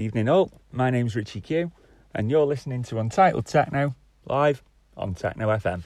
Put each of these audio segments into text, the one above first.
Evening all, my name's Richie Q, and you're listening to Untitled Techno live on Techno FM.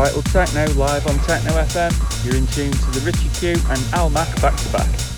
Untitled Techno live on Techno FM. You're in tune to the Richie Q and Al Mac back to back.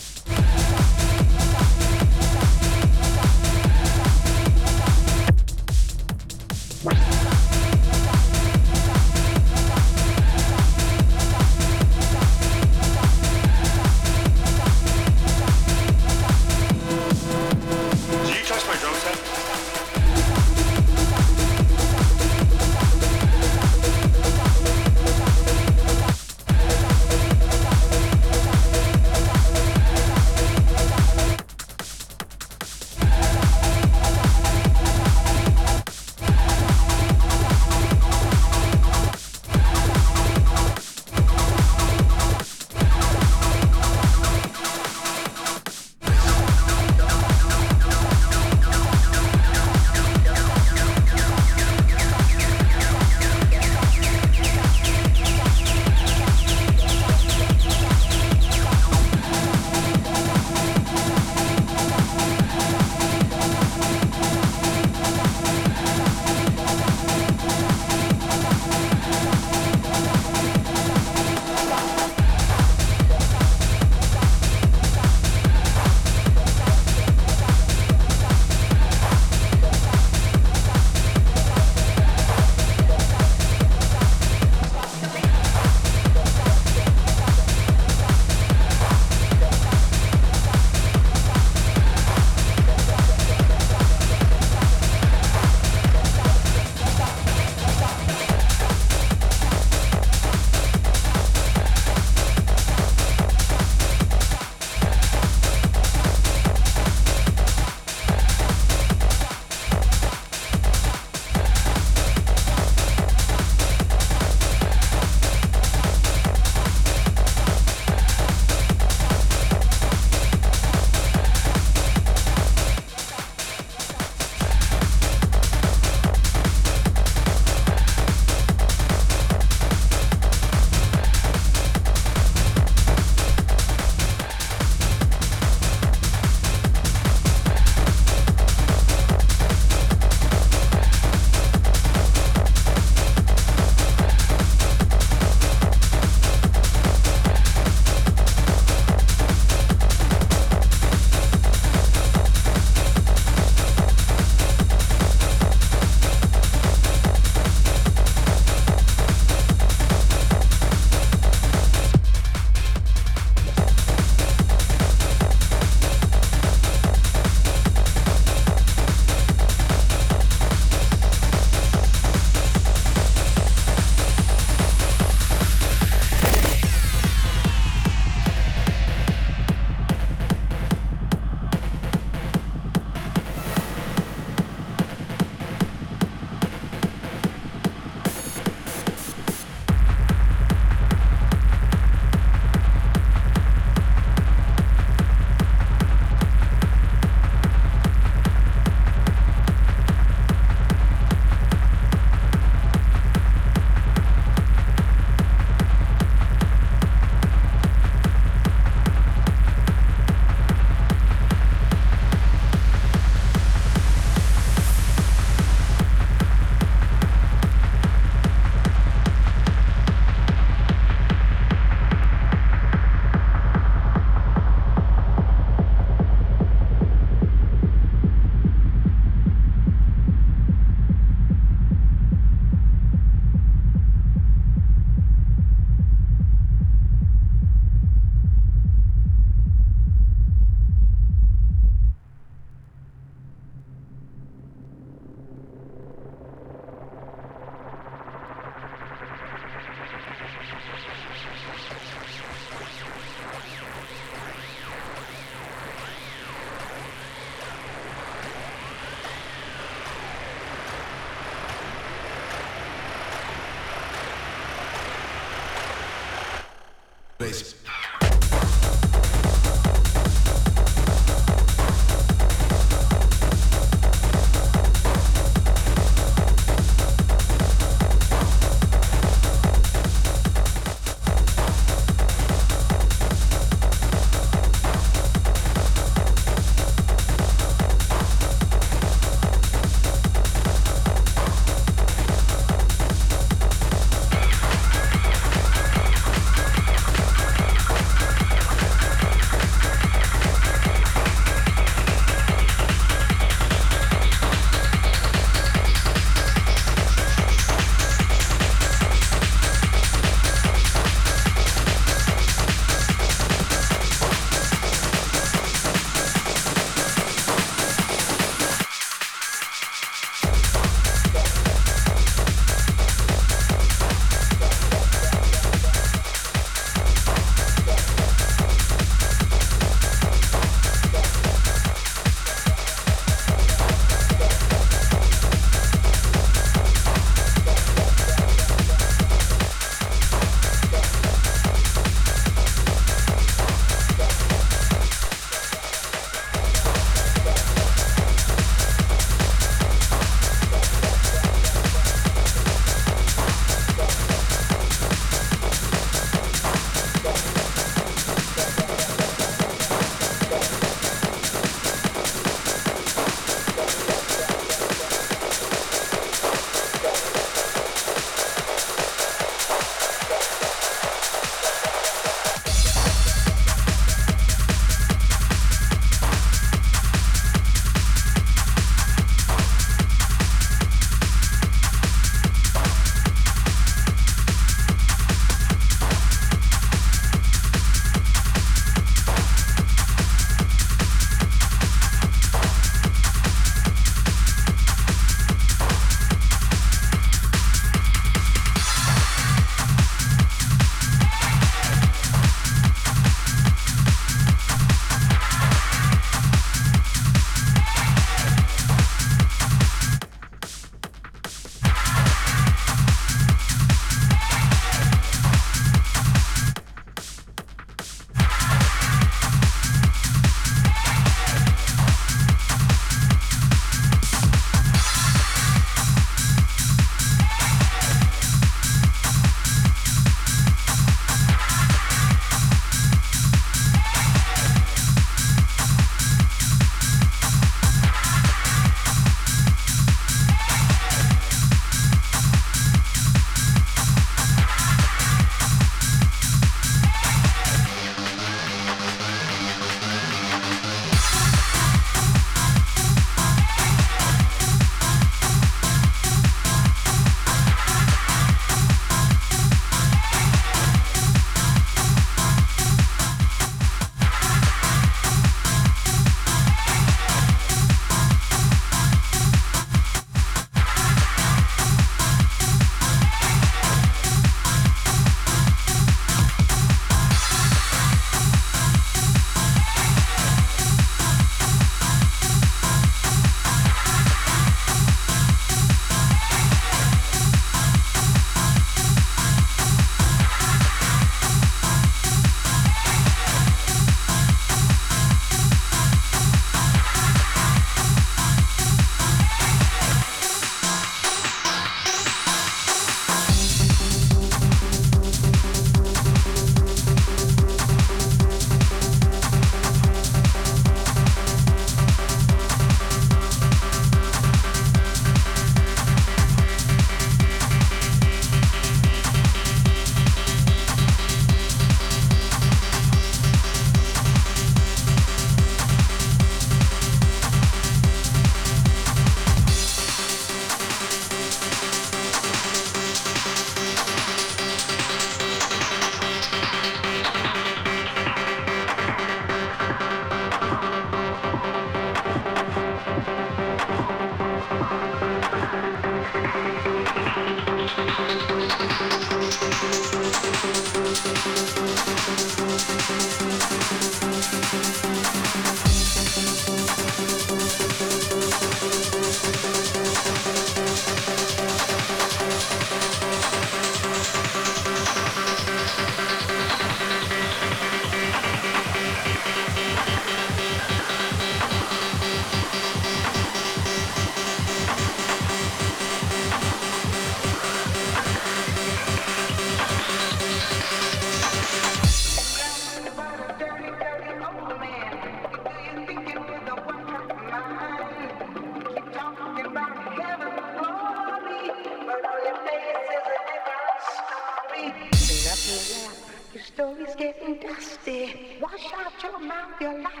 Your lives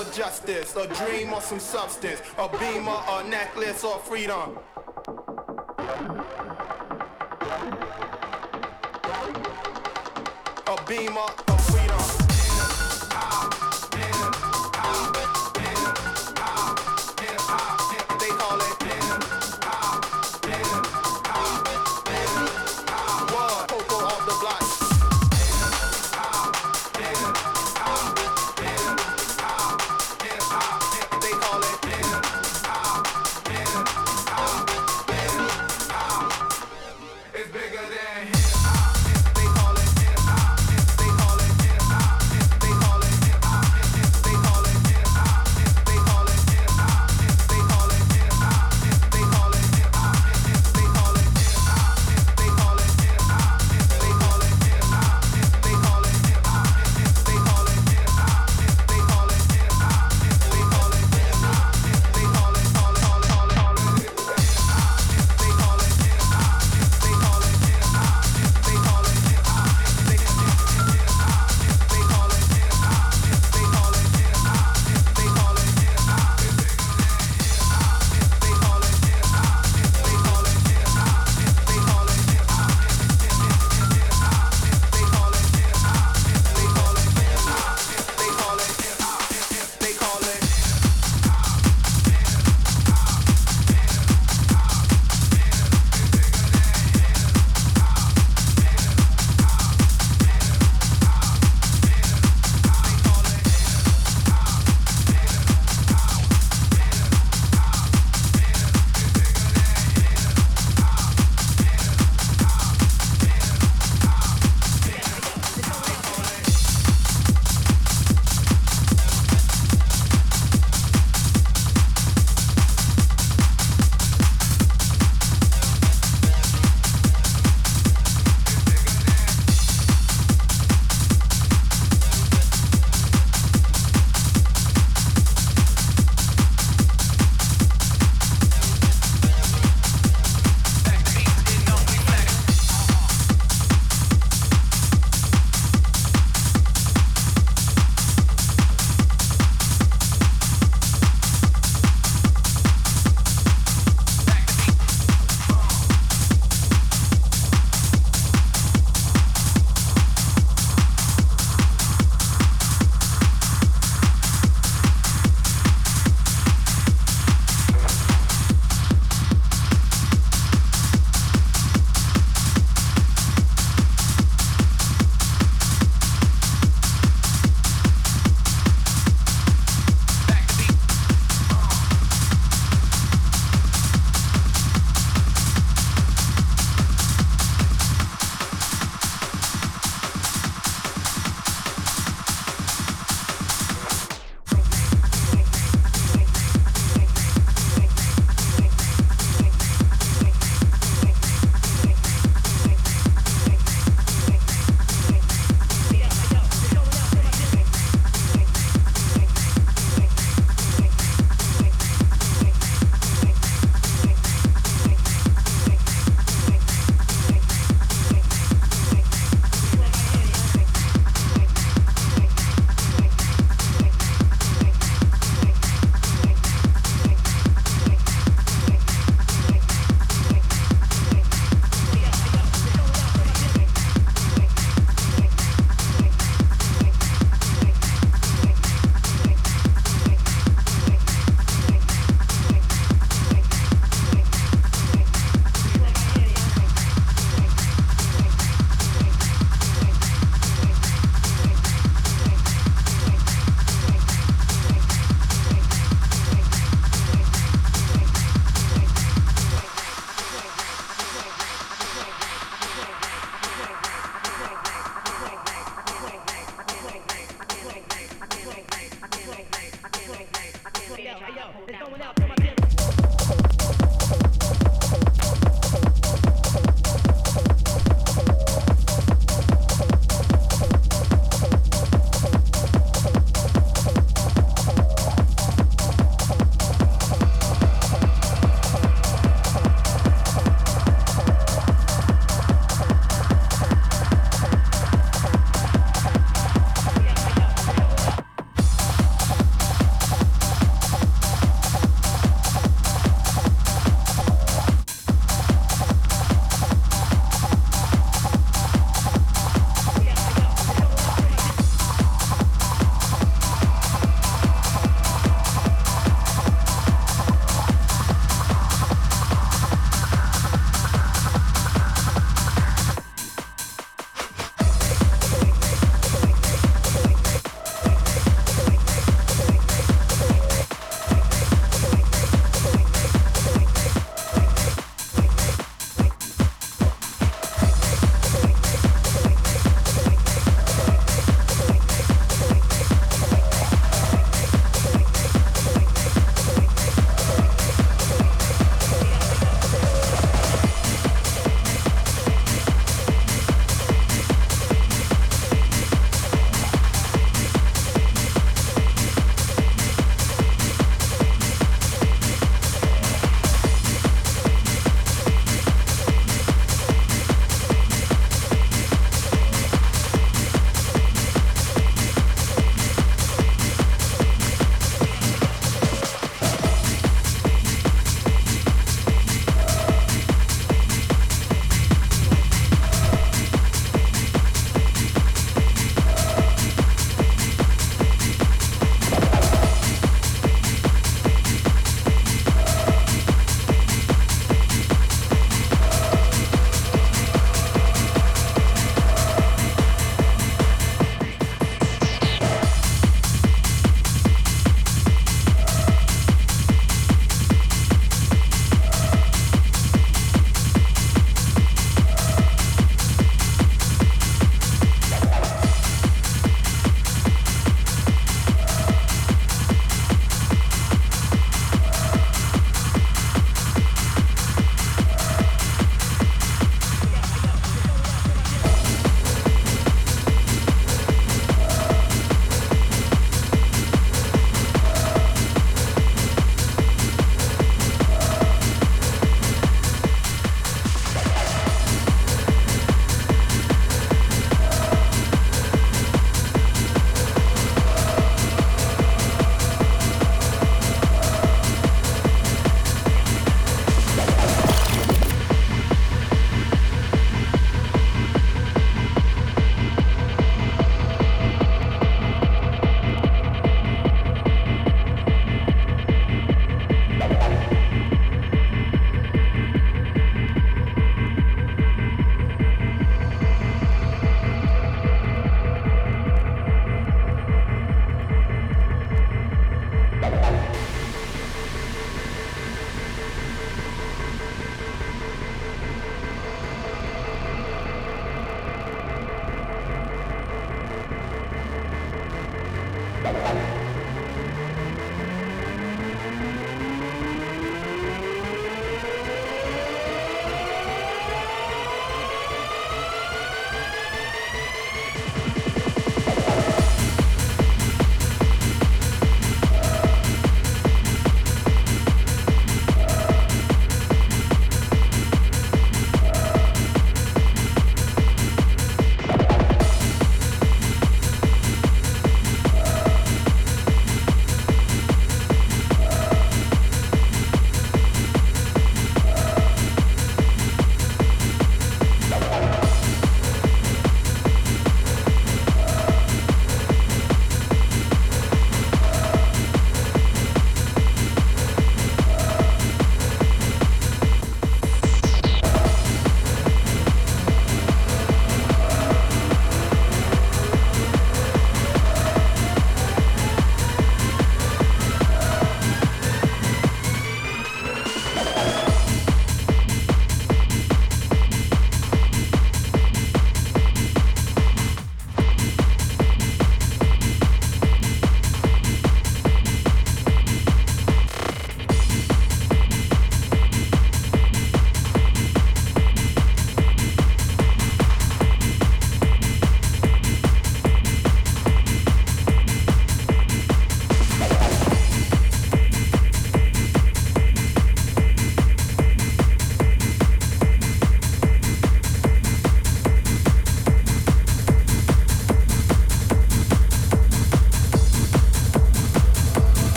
or justice, a dream or some substance, a beamer or necklace or freedom.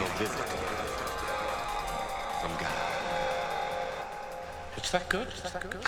no visit from God. It's that good? It's that good?